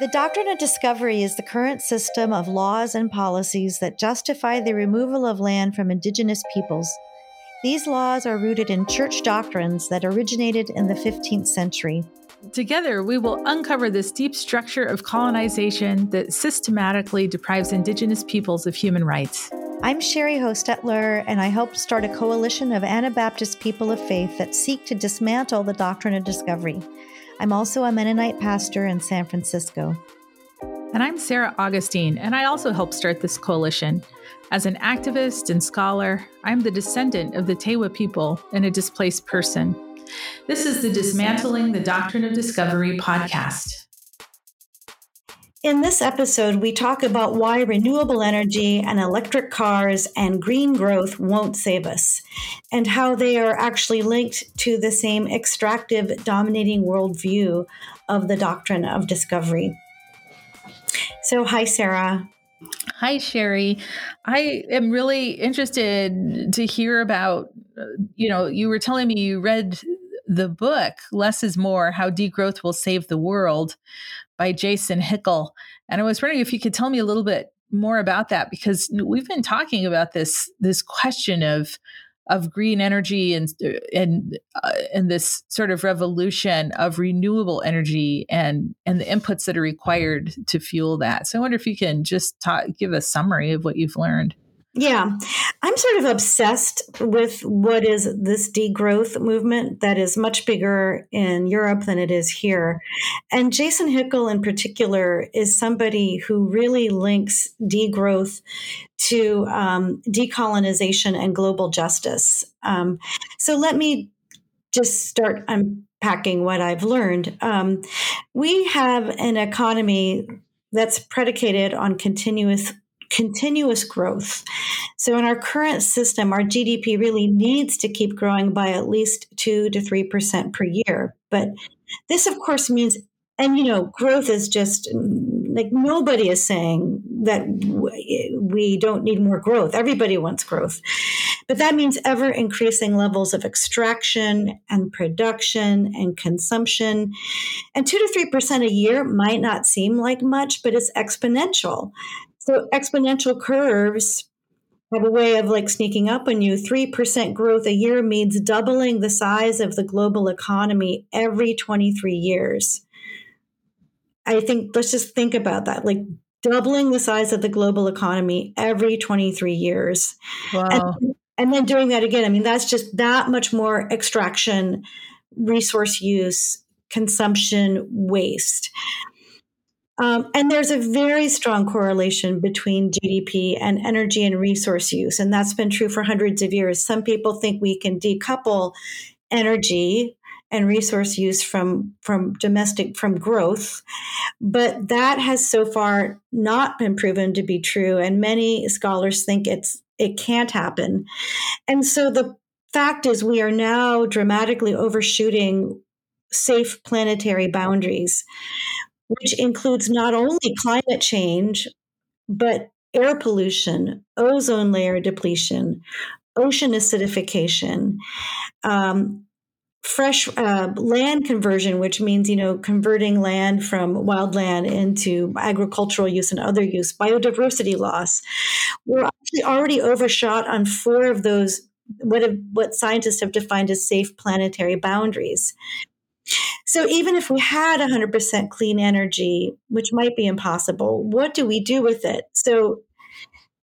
The doctrine of discovery is the current system of laws and policies that justify the removal of land from indigenous peoples. These laws are rooted in church doctrines that originated in the 15th century. Together, we will uncover this deep structure of colonization that systematically deprives indigenous peoples of human rights. I'm Sheri Hostetler, and I helped start a coalition of Anabaptist people of faith that seek to dismantle the doctrine of discovery. I'm also a Mennonite pastor in San Francisco. And I'm Sarah Augustine, and I also helped start this coalition. As an activist and scholar, I'm the descendant of the Tewa people and a displaced person. This is the Dismantling the Doctrine of Discovery podcast. In this episode, we talk about why renewable energy and electric cars and green growth won't save us, and how they are actually linked to the same extractive dominating worldview of the doctrine of discovery. So, hi, Sarah. Hi, Sheri. I am really interested to hear about, uh, you know, you were telling me you read the book, Less is More How Degrowth Will Save the World by Jason Hickel. And I was wondering if you could tell me a little bit more about that because we've been talking about this this question of of green energy and and uh, and this sort of revolution of renewable energy and and the inputs that are required to fuel that. So I wonder if you can just talk, give a summary of what you've learned. Yeah, I'm sort of obsessed with what is this degrowth movement that is much bigger in Europe than it is here. And Jason Hickel, in particular, is somebody who really links degrowth to um, decolonization and global justice. Um, so let me just start unpacking what I've learned. Um, we have an economy that's predicated on continuous continuous growth. So, in our current system, our GDP really needs to keep growing by at least 2 to 3% per year. But this, of course, means, and you know, growth is just mm, like nobody is saying that we don't need more growth. Everybody wants growth. But that means ever increasing levels of extraction and production and consumption. And 2 to 3% a year might not seem like much, but it's exponential. So exponential curves have a way of like sneaking up on you. 3% growth a year means doubling the size of the global economy every 23 years. I think let's just think about that. Like doubling the size of the global economy every 23 years. Wow. And, and then doing that again. I mean, that's just that much more extraction, resource use, consumption, waste. Um, and there's a very strong correlation between GDP and energy and resource use. And that's been true for hundreds of years. Some people think we can decouple energy and resource use from from domestic from growth but that has so far not been proven to be true and many scholars think it's it can't happen and so the fact is we are now dramatically overshooting safe planetary boundaries which includes not only climate change, but air pollution, ozone layer depletion, ocean acidification, um, fresh uh, land conversion, which means you know converting land from wildland into agricultural use and other use, biodiversity loss. We're actually already overshot on four of those what have, what scientists have defined as safe planetary boundaries. So even if we had 100% clean energy, which might be impossible, what do we do with it? So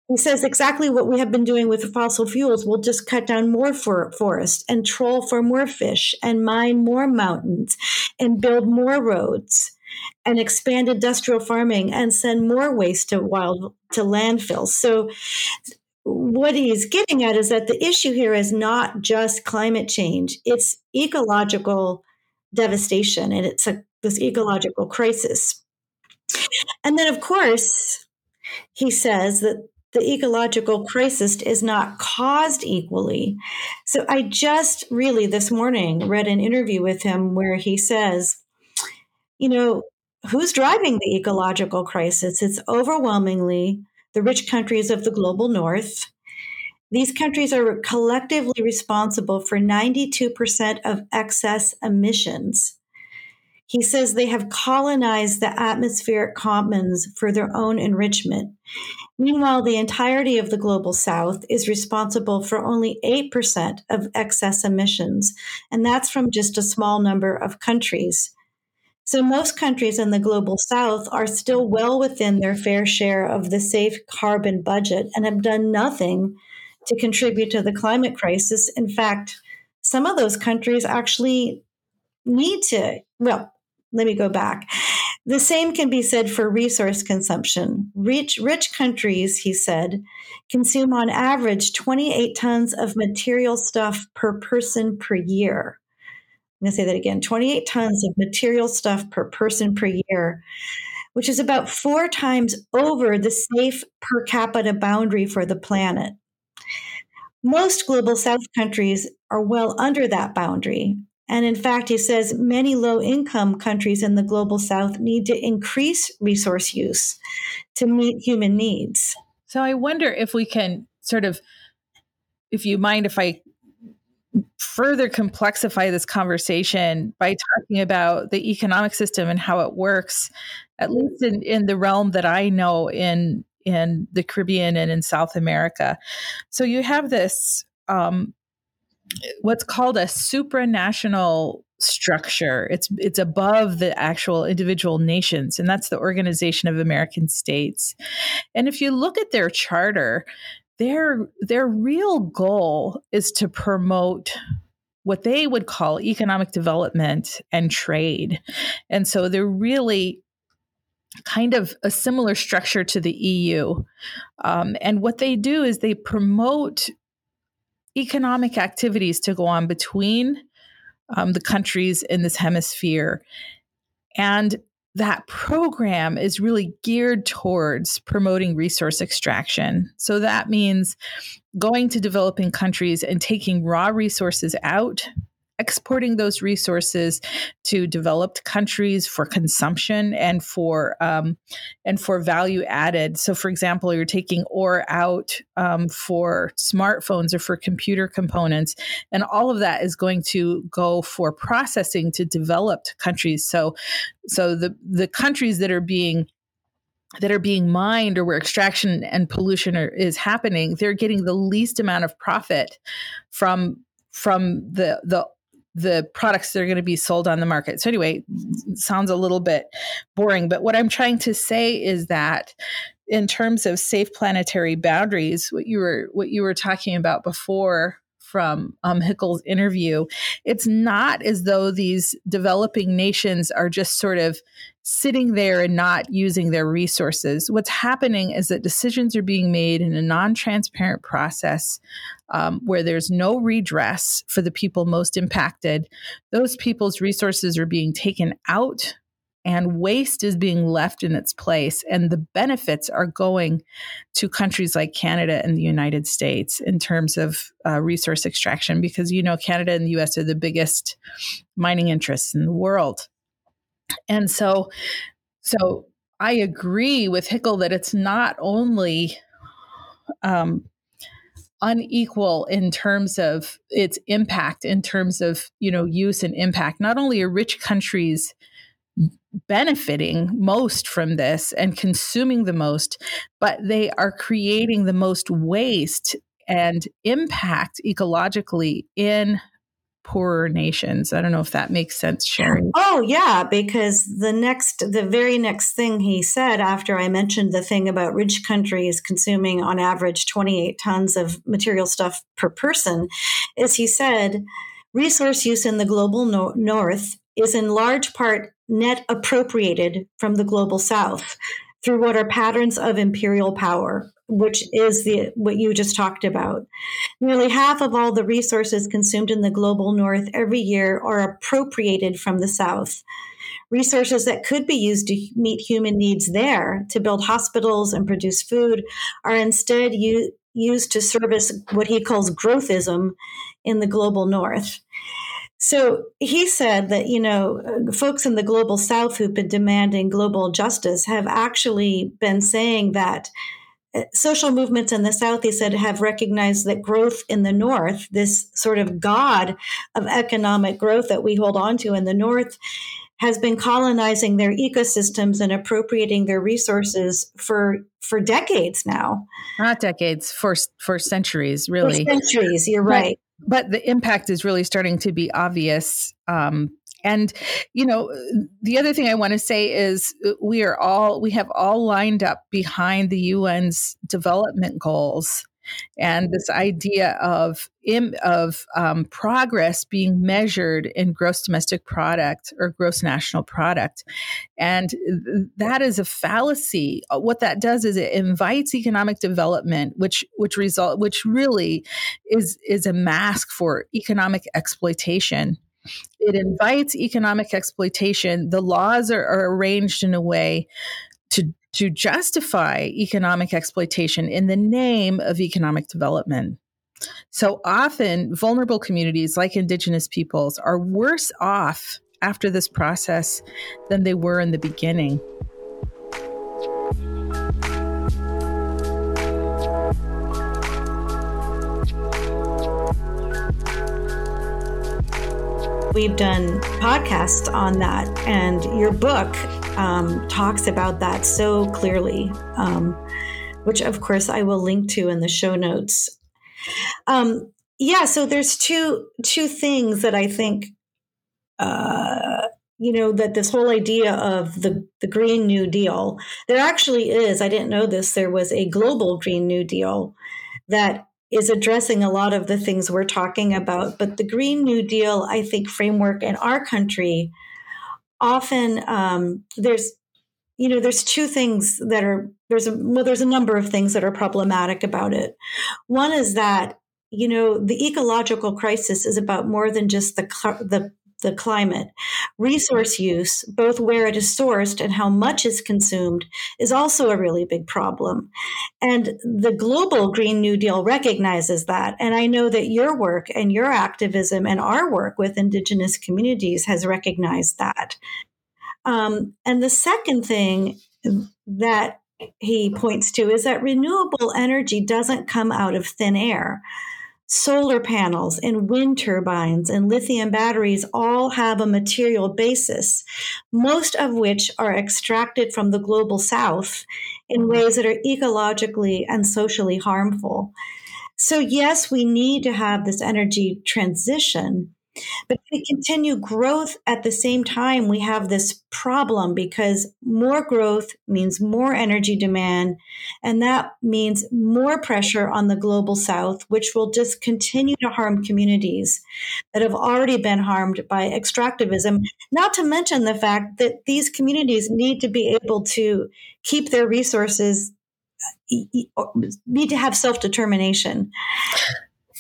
he says exactly what we have been doing with fossil fuels. We'll just cut down more for forest and troll for more fish and mine more mountains and build more roads and expand industrial farming and send more waste to wild to landfills. So what he's getting at is that the issue here is not just climate change, it's ecological devastation and it's a, this ecological crisis. And then, of course, he says that the ecological crisis is not caused equally. So I just really this morning read an interview with him where he says, you know, who's driving the ecological crisis? It's overwhelmingly the rich countries of the global north these countries are collectively responsible for 92% of excess emissions. He says they have colonized the atmospheric commons for their own enrichment. Meanwhile, the entirety of the global south is responsible for only 8% of excess emissions, and that's from just a small number of countries. So, most countries in the global south are still well within their fair share of the safe carbon budget and have done nothing to contribute to the climate crisis. In fact, some of those countries actually need to, well, let me go back. The same can be said for resource consumption. Rich, rich countries, he said, consume on average 28 tons of material stuff per person per year. I'm going to say that again 28 tons of material stuff per person per year, which is about four times over the safe per capita boundary for the planet. Most global south countries are well under that boundary, and in fact, he says many low income countries in the global south need to increase resource use to meet human needs. So I wonder if we can sort of, if you mind if I further complexify this conversation by talking about the economic system and how it works, at mm-hmm. least in, in the realm that I know in in the Caribbean and in South America. So you have this um, what's called a supranational structure. It's it's above the actual individual nations, and that's the Organization of American States. And if you look at their charter, their their real goal is to promote what they would call economic development and trade. And so they're really kind of a similar structure to the EU. Um, and what they do is they promote economic activities to go on between um, the countries in this hemisphere. And that program is really geared towards promoting resource extraction. So that means going to developing countries and taking raw resources out exporting those resources to developed countries for consumption and for um, and for value added. So, for example, you're taking ore out um, for smartphones or for computer components, and all of that is going to go for processing to developed countries. So, so the the countries that are being that are being mined or where extraction and pollution are, is happening, they're getting the least amount of profit from from the the the products that are going to be sold on the market. So anyway, sounds a little bit boring, but what I'm trying to say is that in terms of safe planetary boundaries, what you were what you were talking about before from um, Hickel's interview, it's not as though these developing nations are just sort of sitting there and not using their resources. What's happening is that decisions are being made in a non transparent process um, where there's no redress for the people most impacted. Those people's resources are being taken out and waste is being left in its place. And the benefits are going to countries like Canada and the United States in terms of uh, resource extraction, because you know, Canada and the US are the biggest mining interests in the world. And so, so I agree with Hickel that it's not only um, unequal in terms of its impact, in terms of you know use and impact. Not only are rich countries benefiting most from this and consuming the most, but they are creating the most waste and impact ecologically in poorer nations. I don't know if that makes sense, Sheri. Oh, yeah, because the next, the very next thing he said after I mentioned the thing about rich countries consuming on average 28 tons of material stuff per person is he said, resource use in the global no- north is in large part net appropriated from the global south through what are patterns of imperial power which is the what you just talked about. Nearly half of all the resources consumed in the global north every year are appropriated from the south. Resources that could be used to meet human needs there, to build hospitals and produce food, are instead u- used to service what he calls growthism in the global north. So he said that, you know, uh, folks in the global south who've been demanding global justice have actually been saying that uh, social movements in the South, he said, have recognized that growth in the North, this sort of God of economic growth that we hold on to in the North, has been colonizing their ecosystems and appropriating their resources for for decades now. Not decades, for for centuries, really. For centuries, you're right. But, but, the impact is really starting to be obvious. Um, and you know, the other thing I want to say is we are all we have all lined up behind the UN's development goals and this idea of of um, progress being measured in gross domestic product or gross national product, and that is a fallacy. What that does is it invites economic development, which which result which really is is a mask for economic exploitation. It invites economic exploitation. The laws are, are arranged in a way to to justify economic exploitation in the name of economic development. So often, vulnerable communities like Indigenous peoples are worse off after this process than they were in the beginning. We've done podcasts on that, and your book um, talks about that so clearly, um, which of course I will link to in the show notes. Um, yeah, so there's two two things that I think, uh, you know, that this whole idea of the the Green New Deal. There actually is. I didn't know this. There was a global Green New Deal that is addressing a lot of the things we're talking about. But the Green New Deal, I think, framework in our country often um, there's you know there's two things that are there's a well there's a number of things that are problematic about it. One is that you know the ecological crisis is about more than just the the the climate. Resource use, both where it is sourced and how much is consumed, is also a really big problem. And the global Green New Deal recognizes that. And I know that your work and your activism and our work with Indigenous communities has recognized that. Um, and the second thing that he points to is that renewable energy doesn't come out of thin air solar panels and wind turbines and lithium batteries all have a material basis, most of which are extracted from the global south in mm-hmm. ways that are ecologically and socially harmful. So, yes, we need to have this energy transition, but we continue growth at the same time, we have this problem because more growth means more energy demand. And that means more pressure on the global south, which will just continue to harm communities that have already been harmed by extractivism. Not to mention the fact that these communities need to be able to keep their resources, need to have self determination.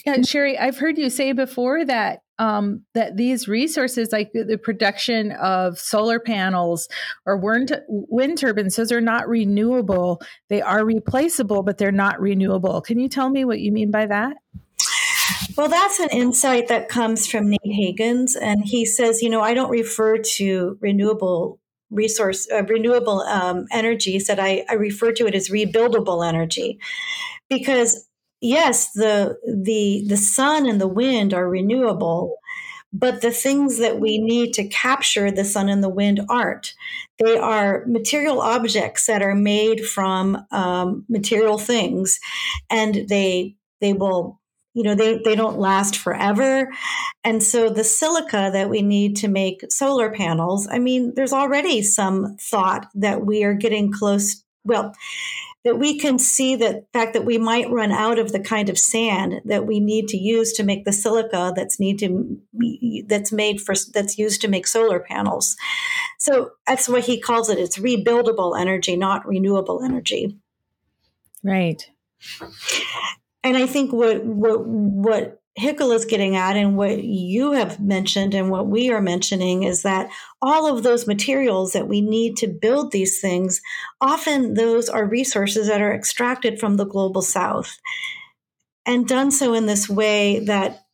Yeah, Sheri, I've heard you say before that um, that these resources, like the production of solar panels or wind, turbines, those are not renewable. They are replaceable, but they're not renewable. Can you tell me what you mean by that? Well, that's an insight that comes from Nate Hagens, and he says, you know, I don't refer to renewable resource, uh, renewable um, energy. Said I, I refer to it as rebuildable energy, because yes, the the the sun and the wind are renewable, but the things that we need to capture the sun and the wind aren't. They are material objects that are made from um, material things, and they they will you know they, they don't last forever and so the silica that we need to make solar panels i mean there's already some thought that we are getting close well that we can see the fact that we might run out of the kind of sand that we need to use to make the silica that's need to that's made for that's used to make solar panels. So that's what he calls it. It's rebuildable energy, not renewable energy. Right. And I think what what what Hickel is getting at, and what you have mentioned, and what we are mentioning, is that all of those materials that we need to build these things, often those are resources that are extracted from the global south and done so in this way that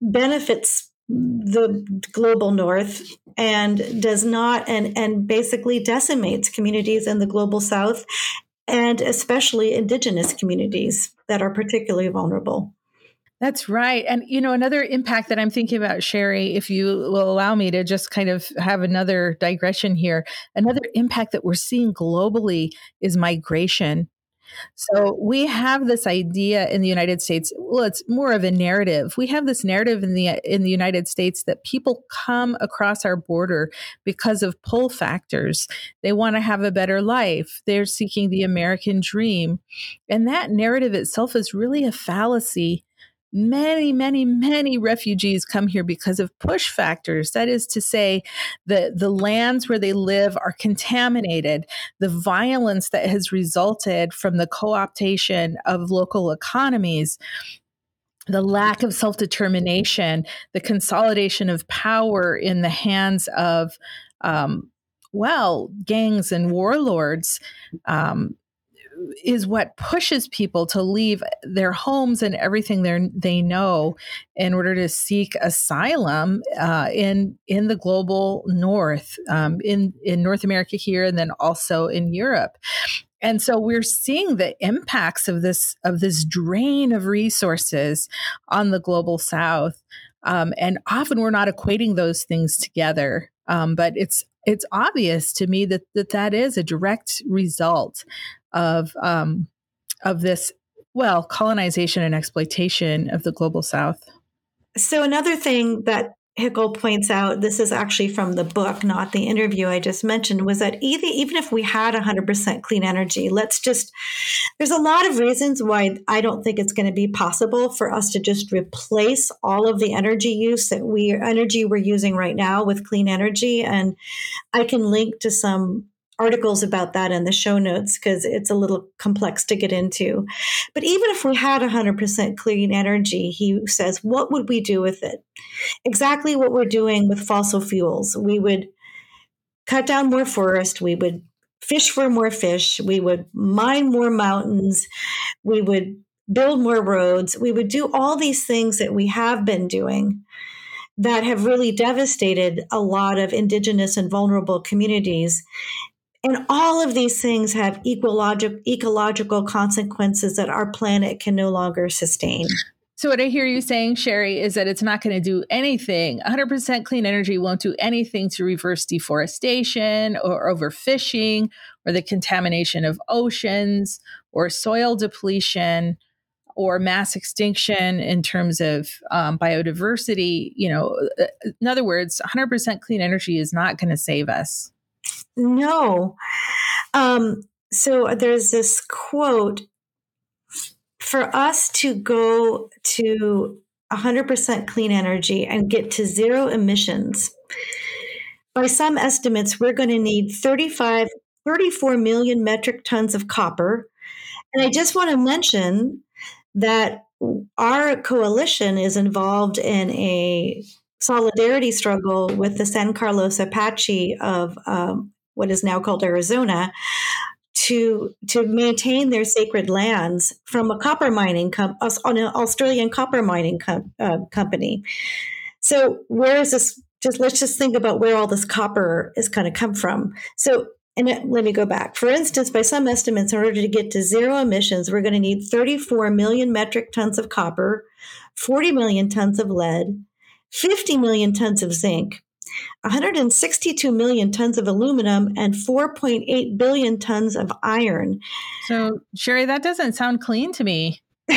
benefits the global north and does not and and basically decimates communities in the global south and especially indigenous communities that are particularly vulnerable That's right. And, you know, another impact that I'm thinking about, Sheri, if you will allow me to just kind of have another digression here, another impact that we're seeing globally is migration. So we have this idea in the United States. Well, it's more of a narrative. We have this narrative in the in the United States that people come across our border because of pull factors. They want to have a better life. They're seeking the American dream. And that narrative itself is really a fallacy many, many, many refugees come here because of push factors. That is to say, the, the lands where they live are contaminated. The violence that has resulted from the co optation of local economies the lack of self determination, the consolidation of power in the hands of, um, well, gangs and warlords. Um, is what pushes people to leave their homes and everything they they know in order to seek asylum uh, in in the global north, um, in in North America here, and then also in Europe. And so we're seeing the impacts of this of this drain of resources on the global south. Um, and often we're not equating those things together. Um, but it's it's obvious to me that, that that is a direct result of um, of this well colonization and exploitation of the global south so another thing that Hickel points out, this is actually from the book, not the interview I just mentioned, was that even, even if we had 100% clean energy, let's just, there's a lot of reasons why I don't think it's going to be possible for us to just replace all of the energy use that we, energy we're using right now with clean energy. And I can link to some articles about that in the show notes because it's a little complex to get into. But even if we had 100% clean energy, he says, what would we do with it? Exactly what we're doing with fossil fuels. We would cut down more forest, we would fish for more fish, we would mine more mountains, we would build more roads, we would do all these things that we have been doing that have really devastated a lot of indigenous and vulnerable communities. And all of these things have ecologic, ecological consequences that our planet can no longer sustain. So, what I hear you saying, Sheri, is that it's not going to do anything. 100% clean energy won't do anything to reverse deforestation or overfishing or the contamination of oceans or soil depletion or mass extinction in terms of um, biodiversity. You know, uh, in other words, 100% clean energy is not going to save us. No. Um, so there's this quote for us to go to 100% clean energy and get to zero emissions. By some estimates, we're going to need 35, 34 million metric tons of copper. And I just want to mention that our coalition is involved in a solidarity struggle with the San Carlos Apache of um, what is now called Arizona, to to maintain their sacred lands from a copper mining com- an Australian copper mining com- uh, company. So where is this? Just let's just think about where all this copper is going to come from. So and let me go back. For instance, by some estimates, in order to get to zero emissions, we're going to need 34 million metric tons of copper, 40 million tons of lead, 50 million tons of zinc, 162 million tons of aluminum, and 4.8 billion tons of iron. So, Sheri, that doesn't sound clean to me.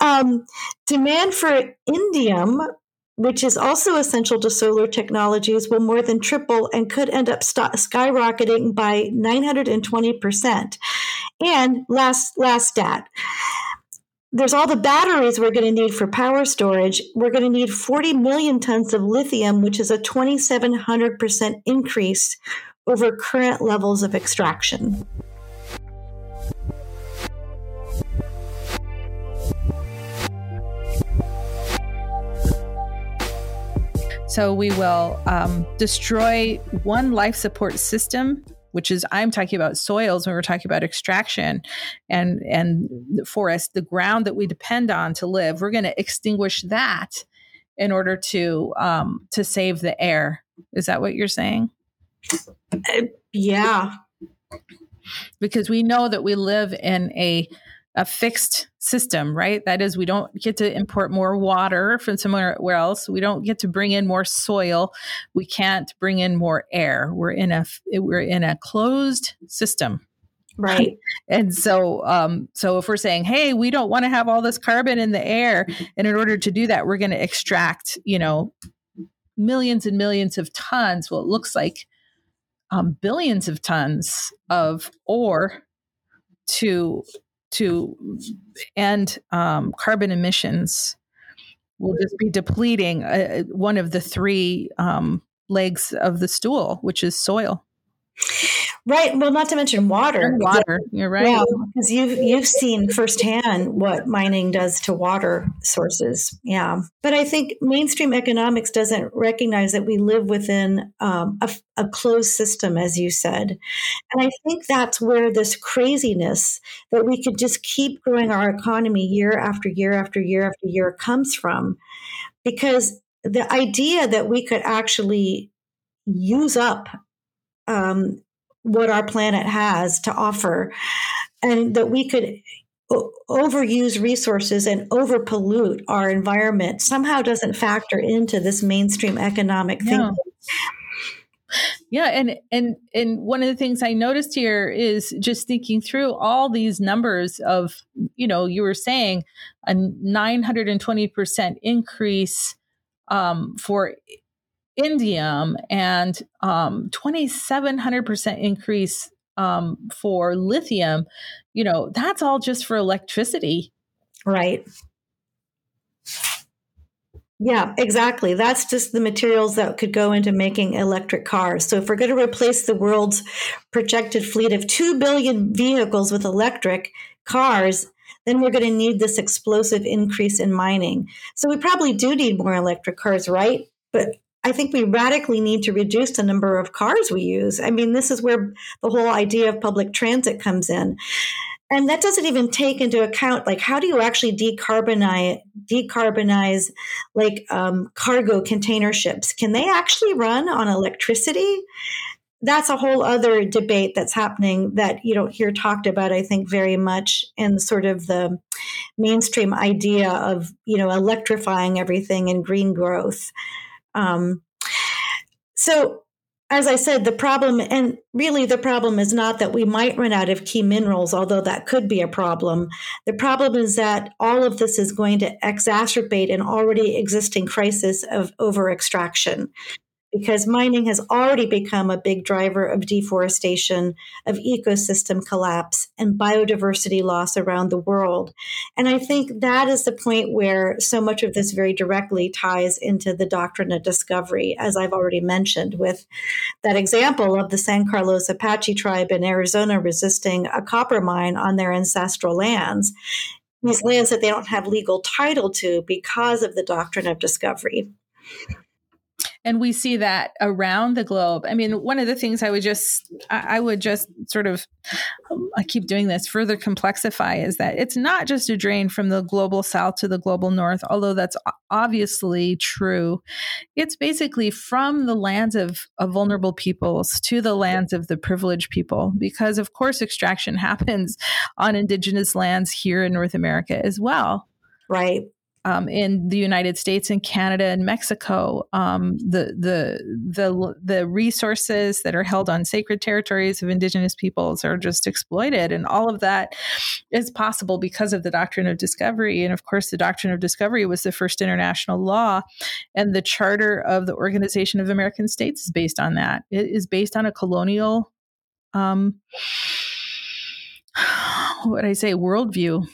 um, demand for indium, which is also essential to solar technologies, will more than triple and could end up st- skyrocketing by 920%. And last last stat there's all the batteries we're going to need for power storage. We're going to need 40 million tons of lithium, which is a 2,700% increase over current levels of extraction. So we will um, destroy one life support system which is I'm talking about soils when we're talking about extraction and and the forest, the ground that we depend on to live. We're going to extinguish that in order to um, to save the air. Is that what you're saying? Uh, yeah. Because we know that we live in a a fixed system, right? That is, we don't get to import more water from somewhere else. We don't get to bring in more soil. We can't bring in more air. We're in a we're in a closed system. Right. and so um so if we're saying, "Hey, we don't want to have all this carbon in the air, and in order to do that, we're going to extract, you know, millions and millions of tons, well it looks like um, billions of tons of ore to to end um, carbon emissions will just be depleting uh, one of the three um, legs of the stool, which is soil. Right. Well, not to mention water. And water. You're right. Yeah, because you've you've seen firsthand what mining does to water sources. Yeah, but I think mainstream economics doesn't recognize that we live within um, a, a closed system, as you said, and I think that's where this craziness that we could just keep growing our economy year after year after year after year comes from, because the idea that we could actually use up um, what our planet has to offer, and that we could overuse resources and over pollute our environment somehow doesn't factor into this mainstream economic yeah. thinking. Yeah, and and and one of the things I noticed here is just thinking through all these numbers of, you know, you were saying a 920% increase um, for indium and um, 2700% increase um, for lithium you know that's all just for electricity right yeah, exactly. That's just the materials that could go into making electric cars. So if we're going to replace the world's projected fleet of 2 billion vehicles with electric cars, then we're going to need this explosive increase in mining. So we probably do need more electric cars, right? But I think we radically need to reduce the number of cars we use. I mean, this is where the whole idea of public transit comes in. And that doesn't even take into account like how do you actually decarbonize decarbonize like um, cargo container ships? Can they actually run on electricity? That's a whole other debate that's happening that you don't hear talked about. I think very much in sort of the mainstream idea of you know electrifying everything and green growth. Um, so, as I said, the problem, and really the problem is not that we might run out of key minerals, although that could be a problem. The problem is that all of this is going to exacerbate an already existing crisis of over extraction because mining has already become a big driver of deforestation, of ecosystem collapse, and biodiversity loss around the world. And I think that is the point where so much of this very directly ties into the doctrine of discovery, as I've already mentioned, with that example of the San Carlos Apache tribe in Arizona resisting a copper mine on their ancestral lands. These lands that they don't have legal title to because of the doctrine of discovery. And we see that around the globe. I mean, one of the things I would just, I would just sort of, um, I keep doing this, further complexify is that it's not just a drain from the global south to the global north, although that's obviously true. It's basically from the lands of, of vulnerable peoples to the lands of the privileged people, because of course, extraction happens on indigenous lands here in North America as well. Right um, in the United States and Canada and Mexico, um, the the the the resources that are held on sacred territories of indigenous peoples are just exploited, and all of that is possible because of the doctrine of discovery. And of course, the doctrine of discovery was the first international law, and the charter of the Organization of American States is based on that. It is based on a colonial, um, what I say, worldview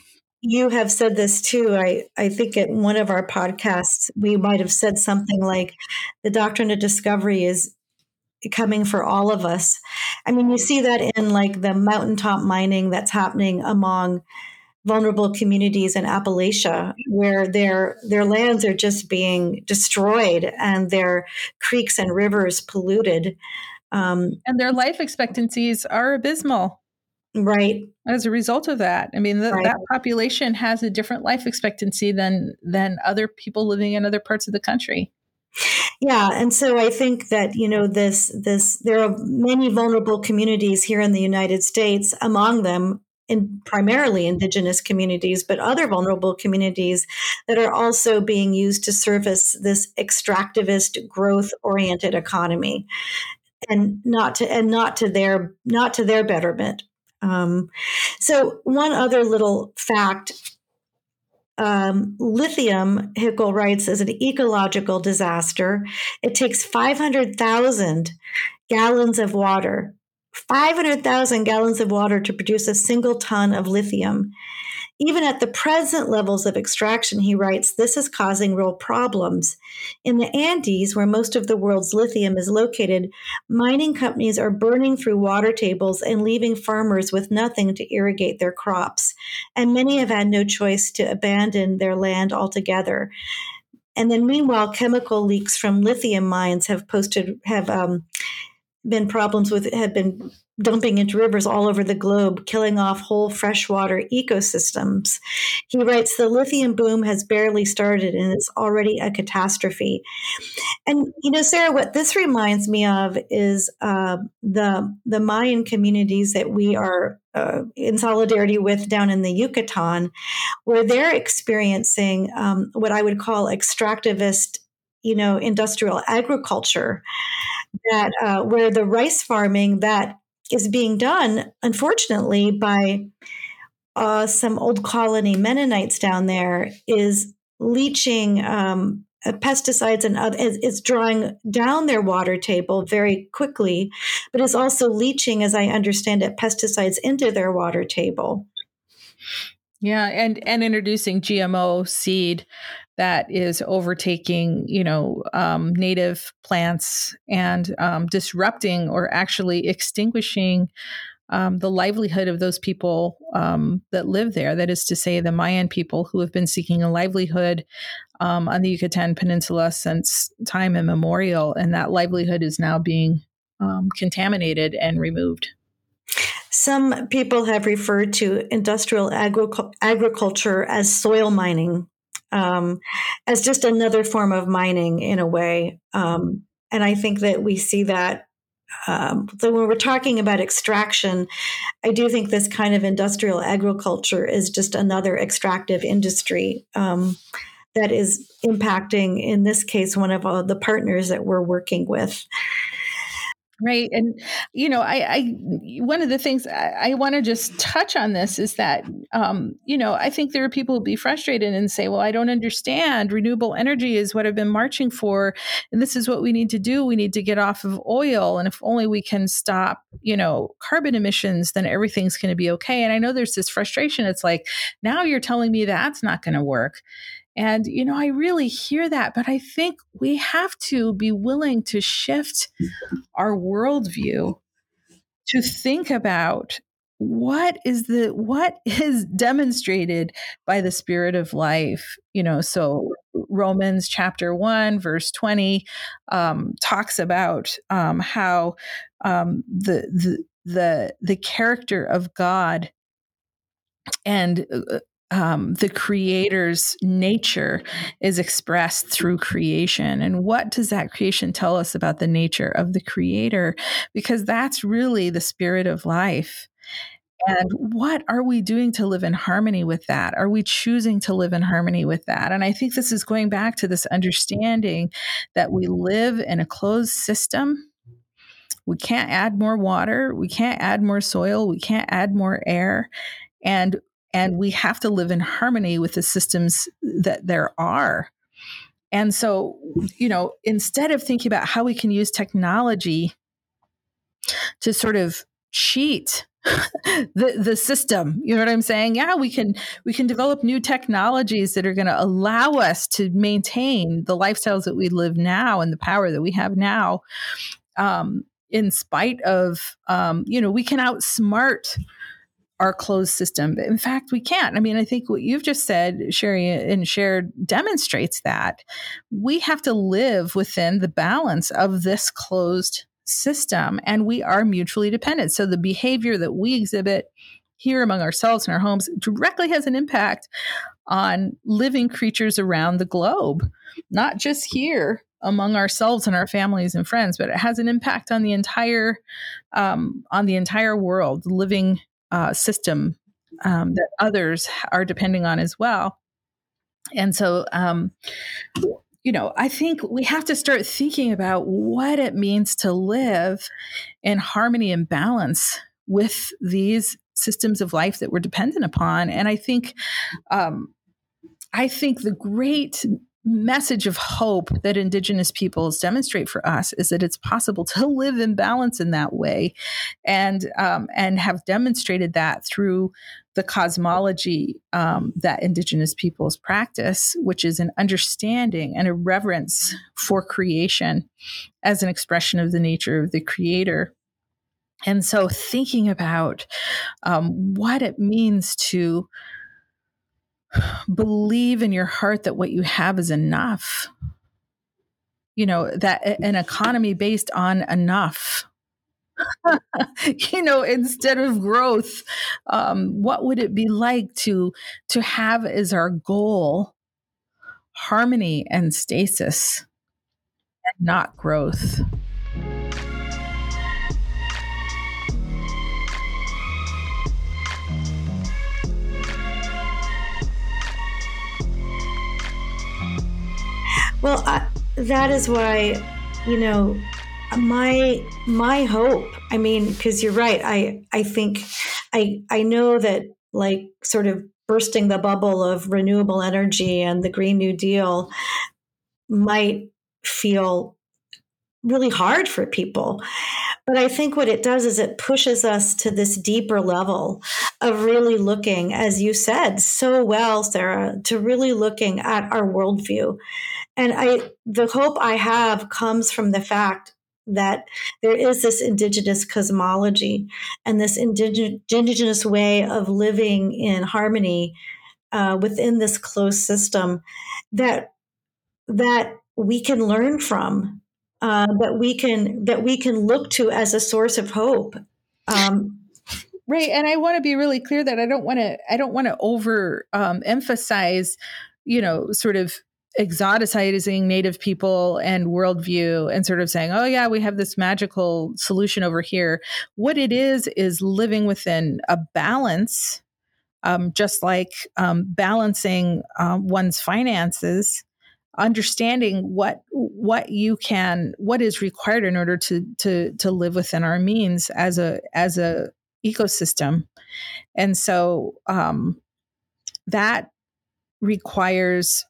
you have said this too. I, I think at one of our podcasts, we might have said something like the doctrine of discovery is coming for all of us. I mean, you see that in like the mountaintop mining that's happening among vulnerable communities in Appalachia, where their their lands are just being destroyed and their creeks and rivers polluted. Um, and their life expectancies are abysmal. Right. As a result of that, I mean, the, right. that population has a different life expectancy than than other people living in other parts of the country. Yeah, and so I think that you know this this there are many vulnerable communities here in the United States. Among them, in primarily indigenous communities, but other vulnerable communities that are also being used to service this extractivist growth oriented economy and not to and not to their not to their betterment. Um, so one other little fact um, lithium, Hickel writes, is an ecological disaster. It takes 500,000 gallons of water, 500,000 gallons of water to produce a single ton of lithium. Even at the present levels of extraction, he writes, this is causing real problems. In the Andes, where most of the world's lithium is located, mining companies are burning through water tables and leaving farmers with nothing to irrigate their crops. And many have had no choice to abandon their land altogether. And then, meanwhile, chemical leaks from lithium mines have posted have um, been problems with have been dumping into rivers all over the globe, killing off whole freshwater ecosystems. He writes the lithium boom has barely started and it's already a catastrophe. And you know, Sarah, what this reminds me of is uh, the the Mayan communities that we are uh, in solidarity with down in the Yucatan, where they're experiencing um, what I would call extractivist, you know, industrial agriculture that uh, where the rice farming that is being done, unfortunately, by uh, some old colony Mennonites down there is leaching um, uh, pesticides and other, it's drawing down their water table very quickly, but is also leaching, as I understand it, pesticides into their water table. Yeah, and and introducing GMO seed that is overtaking, you know, um, native plants and um, disrupting or actually extinguishing um, the livelihood of those people um, that live there. That is to say, the Mayan people who have been seeking a livelihood um, on the Yucatan Peninsula since time immemorial, and that livelihood is now being um, contaminated and removed. Some people have referred to industrial agric- agriculture as soil mining um, as just another form of mining in a way. Um, and I think that we see that. Um, so when we're talking about extraction, I do think this kind of industrial agriculture is just another extractive industry um, that is impacting, in this case, one of the partners that we're working with. Right. And, you know, I, I one of the things I, I want to just touch on this is that, um, you know, I think there are people who be frustrated and say, well, I don't understand. Renewable energy is what I've been marching for. And this is what we need to do. We need to get off of oil. And if only we can stop, you know, carbon emissions, then everything's going to be okay. And I know there's this frustration. It's like, now you're telling me that's not going to work. And, you know, I really hear that, but I think we have to be willing to shift our worldview to think about what is the what is demonstrated by the spirit of life you know so romans chapter 1 verse 20 um, talks about um, how um, the, the the the character of god and uh, um, the creator's nature is expressed through creation. And what does that creation tell us about the nature of the creator? Because that's really the spirit of life. And what are we doing to live in harmony with that? Are we choosing to live in harmony with that? And I think this is going back to this understanding that we live in a closed system. We can't add more water. We can't add more soil. We can't add more air. And and we have to live in harmony with the systems that there are. And so, you know, instead of thinking about how we can use technology to sort of cheat the the system you know what i'm saying yeah we can we can develop new technologies that are going to allow us to maintain the lifestyles that we live now and the power that we have now um, in spite of um, you know we can outsmart our closed system. But in fact, we can't. I mean, I think what you've just said, Sheri, and shared demonstrates that we have to live within the balance of this closed system and we are mutually dependent. So the behavior that we exhibit here among ourselves in our homes directly has an impact on living creatures around the globe, not just here among ourselves and our families and friends, but it has an impact on the entire um, on the entire world, living uh, system um, that others are depending on as well. And so, um, you know, I think we have to start thinking about what it means to live in harmony and balance with these systems of life that we're dependent upon. And I think, um, I think the great message of hope that indigenous peoples demonstrate for us is that it's possible to live in balance in that way. And um, and have demonstrated that through the cosmology um, that indigenous peoples practice which is an understanding and a reverence for creation as an expression of the nature of the creator. And so thinking about um, what it means to believe in your heart that what you have is enough. You know, that an economy based on enough. you know, instead of growth, um, what would it be like to to have as our goal harmony and stasis, and not growth? Well, I, that is why, you know, my my hope. I mean, because you're right. I I think I I know that like sort of bursting the bubble of renewable energy and the Green New Deal might feel really hard for people. But I think what it does is it pushes us to this deeper level of really looking, as you said so well, Sarah, to really looking at our worldview and I, the hope I have comes from the fact that there is this indigenous cosmology and this indigenous way of living in harmony uh, within this closed system that that we can learn from, uh, that we can that we can look to as a source of hope. Um, right, and I want to be really clear that I don't want to I don't want to over um, emphasize, you know, sort of exoticizing native people and worldview and sort of saying, oh, yeah, we have this magical solution over here. What it is, is living within a balance, um, just like um, balancing um, one's finances understanding what what you can what is required in order to to to live within our means as a as a ecosystem and so um that requires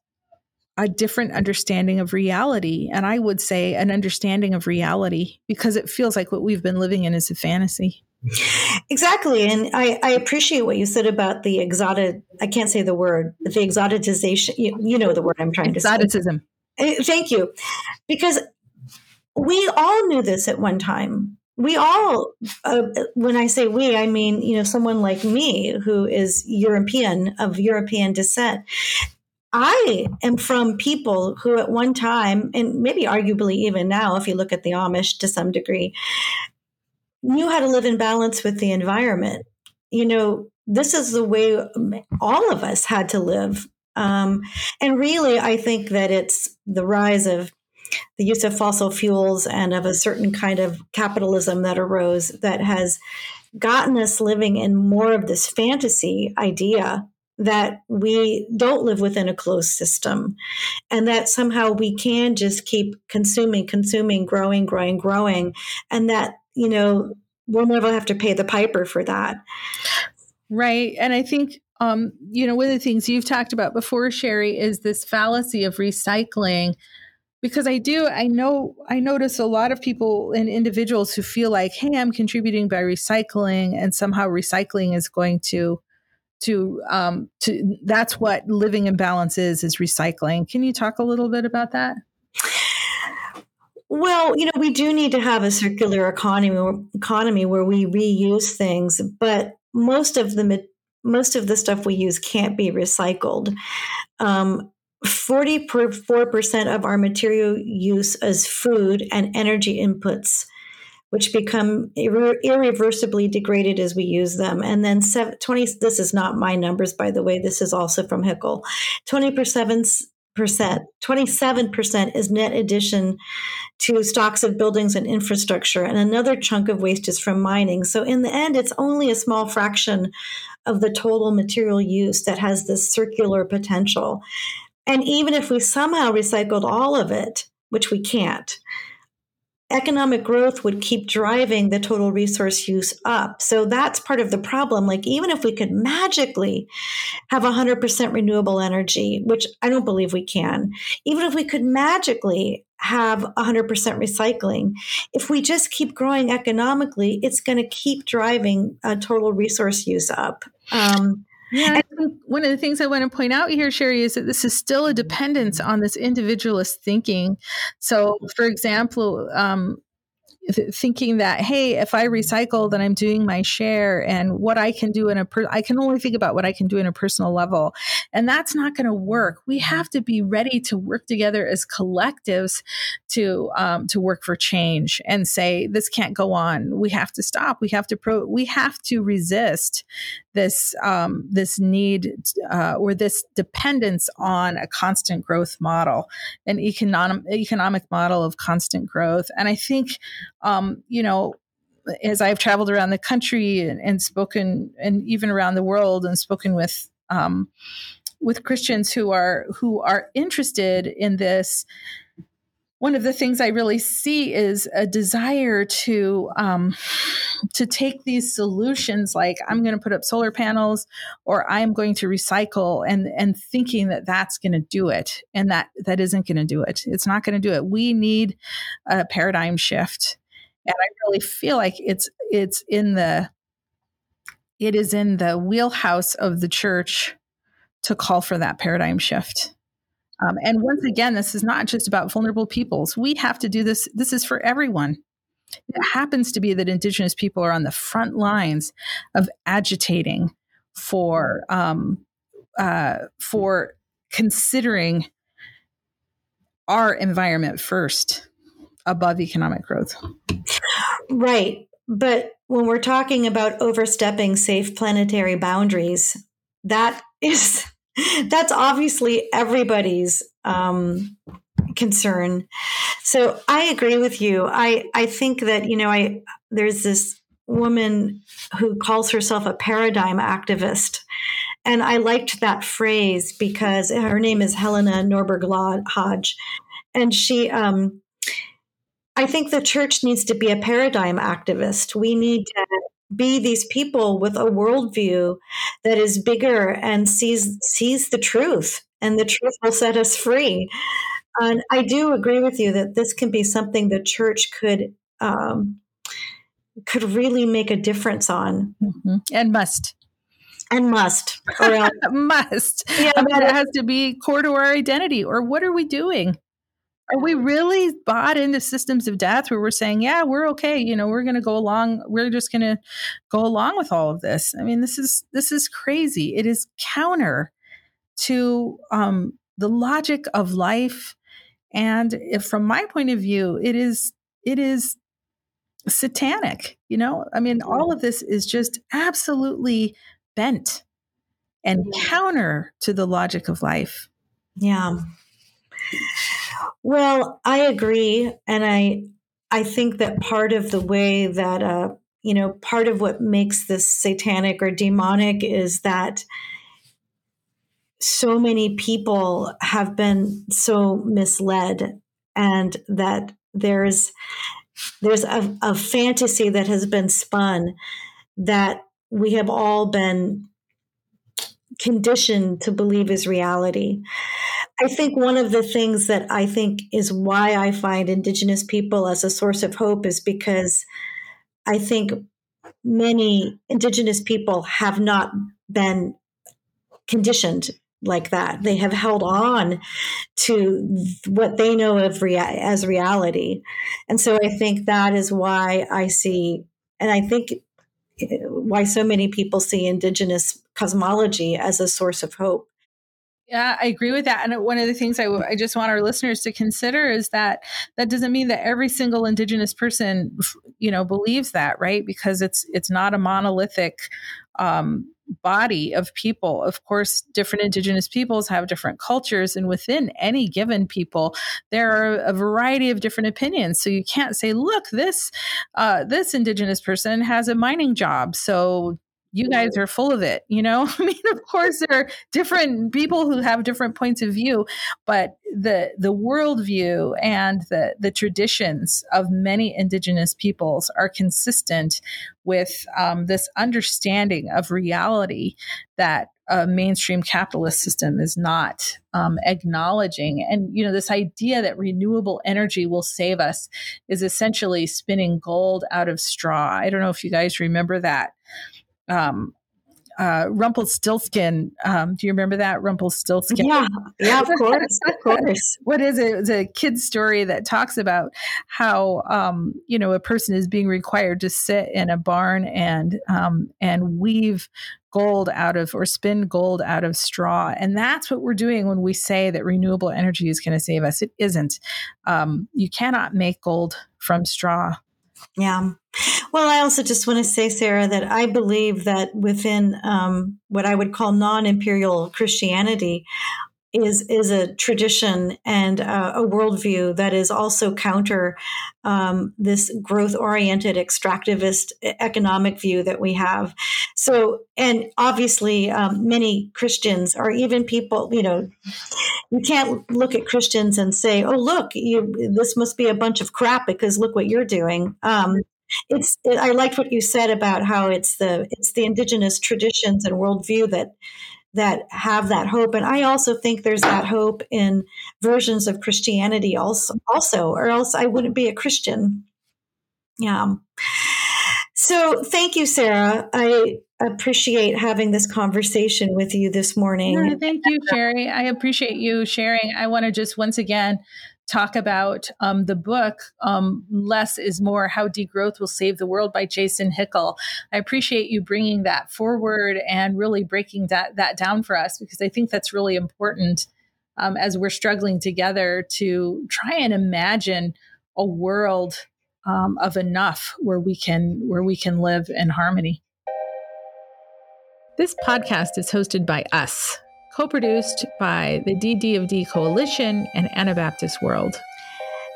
a different understanding of reality. And I would say an understanding of reality because it feels like what we've been living in is a fantasy. Exactly. And I, I appreciate what you said about the exotic, I can't say the word, the exoticization. You, you know the word I'm trying Exoticism. to say. Eh, thank you. Because we all knew this at one time. We all, uh, when I say we, I mean, you know, someone like me who is European, of European descent. I am from people who, at one time, and maybe arguably even now, if you look at the Amish to some degree, knew how to live in balance with the environment. You know, this is the way all of us had to live. Um, and really, I think that it's the rise of the use of fossil fuels and of a certain kind of capitalism that arose that has gotten us living in more of this fantasy idea that we don't live within a closed system and that somehow we can just keep consuming, consuming, growing, growing, growing, and that, you know, we'll never have to pay the piper for that. Right. And I think, um, you know, one of the things you've talked about before, Sheri, is this fallacy of recycling. Because I do, I know, I notice a lot of people and individuals who feel like, hey, I'm contributing by recycling, and somehow recycling is going to to um to that's what living in balance is is recycling can you talk a little bit about that well you know we do need to have a circular economy economy where we reuse things but most of the most of the stuff we use can't be recycled um, 44% of our material use as food and energy inputs which become irre- irreversibly degraded as we use them. And then 20, this is not my numbers, by the way, this is also from Hickel. 20% percent 27% is net addition to stocks of buildings and infrastructure and another chunk of waste is from mining so in the end it's only a small fraction of the total material use that has this circular potential. And even if we somehow recycled all of it, which we can't, economic growth would keep driving the total resource use up. So that's part of the problem. Like, even if we could magically have 100% renewable energy, which I don't believe we can, even if we could magically have 100% recycling, if we just keep growing economically, it's going to keep driving uh, total resource use up. Um, yeah, one of the things I want to point out here, Sheri, is that this is still a dependence on this individualist thinking. So, for example, um, thinking that hey if i recycle then i'm doing my share and what i can do in a per- i can only think about what i can do in a personal level. And that's not going to work. We have to be ready to work together as collectives to um, to work for change and say this can't go on. We have to stop. We have to pro we have to resist this um, this need uh, or this dependence on a constant growth model an economic economic model of constant growth. And i think um, you know, as I've traveled around the country and, and, spoken, and even around the world, and spoken with um, with Christians who are who are interested in this, one of the things I really see is a desire to um, to take these solutions, like I'm going to put up solar panels, or I'm going to recycle, and and thinking that that's going to do it, and that that isn't going to do it. It's not going to do it. We need a paradigm shift and I really feel like it's it's in the it is in the wheelhouse of the church to call for that paradigm shift. Um, and once again, this is not just about vulnerable peoples. We have to do this. This is for everyone. It happens to be that Indigenous people are on the front lines of agitating for um, uh, for considering our environment first above economic growth. Right. But when we're talking about overstepping safe planetary boundaries, that is that's obviously everybody's um, concern. So I agree with you. I I think that you know I there's this woman who calls herself a paradigm activist. And I liked that phrase because her name is Helena Norberg Hodge. And she um, I think the church needs to be a paradigm activist. We need to be these people with a worldview that is bigger and sees sees the truth, and the truth will set us free. And I do agree with you that this can be something the church could um, could really make a difference on, mm-hmm. and must and must or must. Yeah, I mean, it has to be core to our identity. Or what are we doing? Are we really bought into systems of death where we're saying, yeah, we're okay, you know, we're going to go along, we're just going to go along with all of this? I mean, this is this is crazy. It is counter to um, the logic of life, and if, from my point of view, it is it is satanic. You know, I mean, all of this is just absolutely bent and counter to the logic of life. Yeah. Well, I agree, and I I think that part of the way that uh, you know part of what makes this satanic or demonic is that so many people have been so misled, and that there's there's a, a fantasy that has been spun that we have all been conditioned to believe is reality. I think one of the things that I think is why I find Indigenous people as a source of hope is because I think many Indigenous people have not been conditioned like that. They have held on to what they know of rea- as reality. And so I think that is why I see, and I think eh, why so many people see Indigenous cosmology as a source of hope. Yeah, I agree with that. And one of the things I, I just want our listeners to consider is that that doesn't mean that every single Indigenous person, you know, believes that, right? Because it's it's not a monolithic um, body of people. Of course, different Indigenous peoples have different cultures, and within any given people, there are a variety of different opinions. So you can't say, "Look, this uh, this Indigenous person has a mining job, so you guys are full of it. You know, I mean, of course, there are different people who have different points of view, but the the worldview and the the traditions of many indigenous peoples are consistent with um, this understanding of reality that a mainstream capitalist system is not um, acknowledging. And, you know, this idea that renewable energy will save us is essentially spinning gold out of straw. I don't know if you guys remember that. Um, uh, Rumpelstiltskin. Um, do you remember that Rumpelstiltskin? Yeah, yeah, of course, of course. what is it? It's a kid's story that talks about how um, you know a person is being required to sit in a barn and um, and weave gold out of or spin gold out of straw, and that's what we're doing when we say that renewable energy is going to save us. It isn't. Um, you cannot make gold from straw. Yeah. Well, I also just want to say, Sarah, that I believe that within um, what I would call non-imperial Christianity is is a tradition and uh, a worldview that is also counter um, this growth-oriented extractivist economic view that we have. So, and obviously, um, many Christians or even people, you know, you can't look at Christians and say, "Oh, look, you, this must be a bunch of crap," because look what you're doing. Um, it's it, I liked what you said about how it's the it's the indigenous traditions and worldview that that have that hope, and I also think there's that hope in versions of Christianity also also, or else I wouldn't be a Christian. Yeah. So thank you, Sarah. I appreciate having this conversation with you this morning. Thank you, Sheri. I appreciate you sharing. I want to just once again talk about um, the book um, less is more how degrowth will save the world by jason hickel. I appreciate you bringing that forward and really breaking that, that down for us because i think that's really important um, as we're struggling together to try and imagine a world um, of enough where we can where we can live in harmony. This podcast is hosted by us co produced by the DD of D Coalition and Anabaptist World.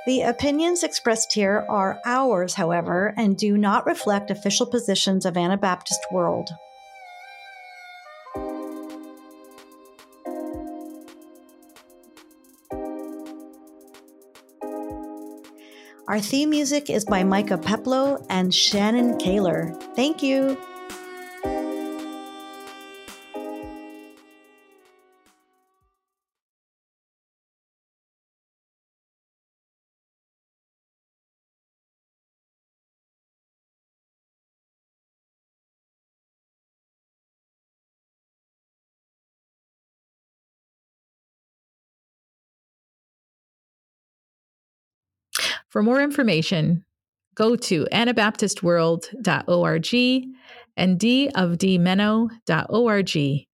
The opinions expressed here are ours, however, and do not reflect official positions of Anabaptist World. Our theme music is by Micah Peplow and Shannon Kaler. Thank you. For more information, go to anabaptistworld.org and dofdmeno.org.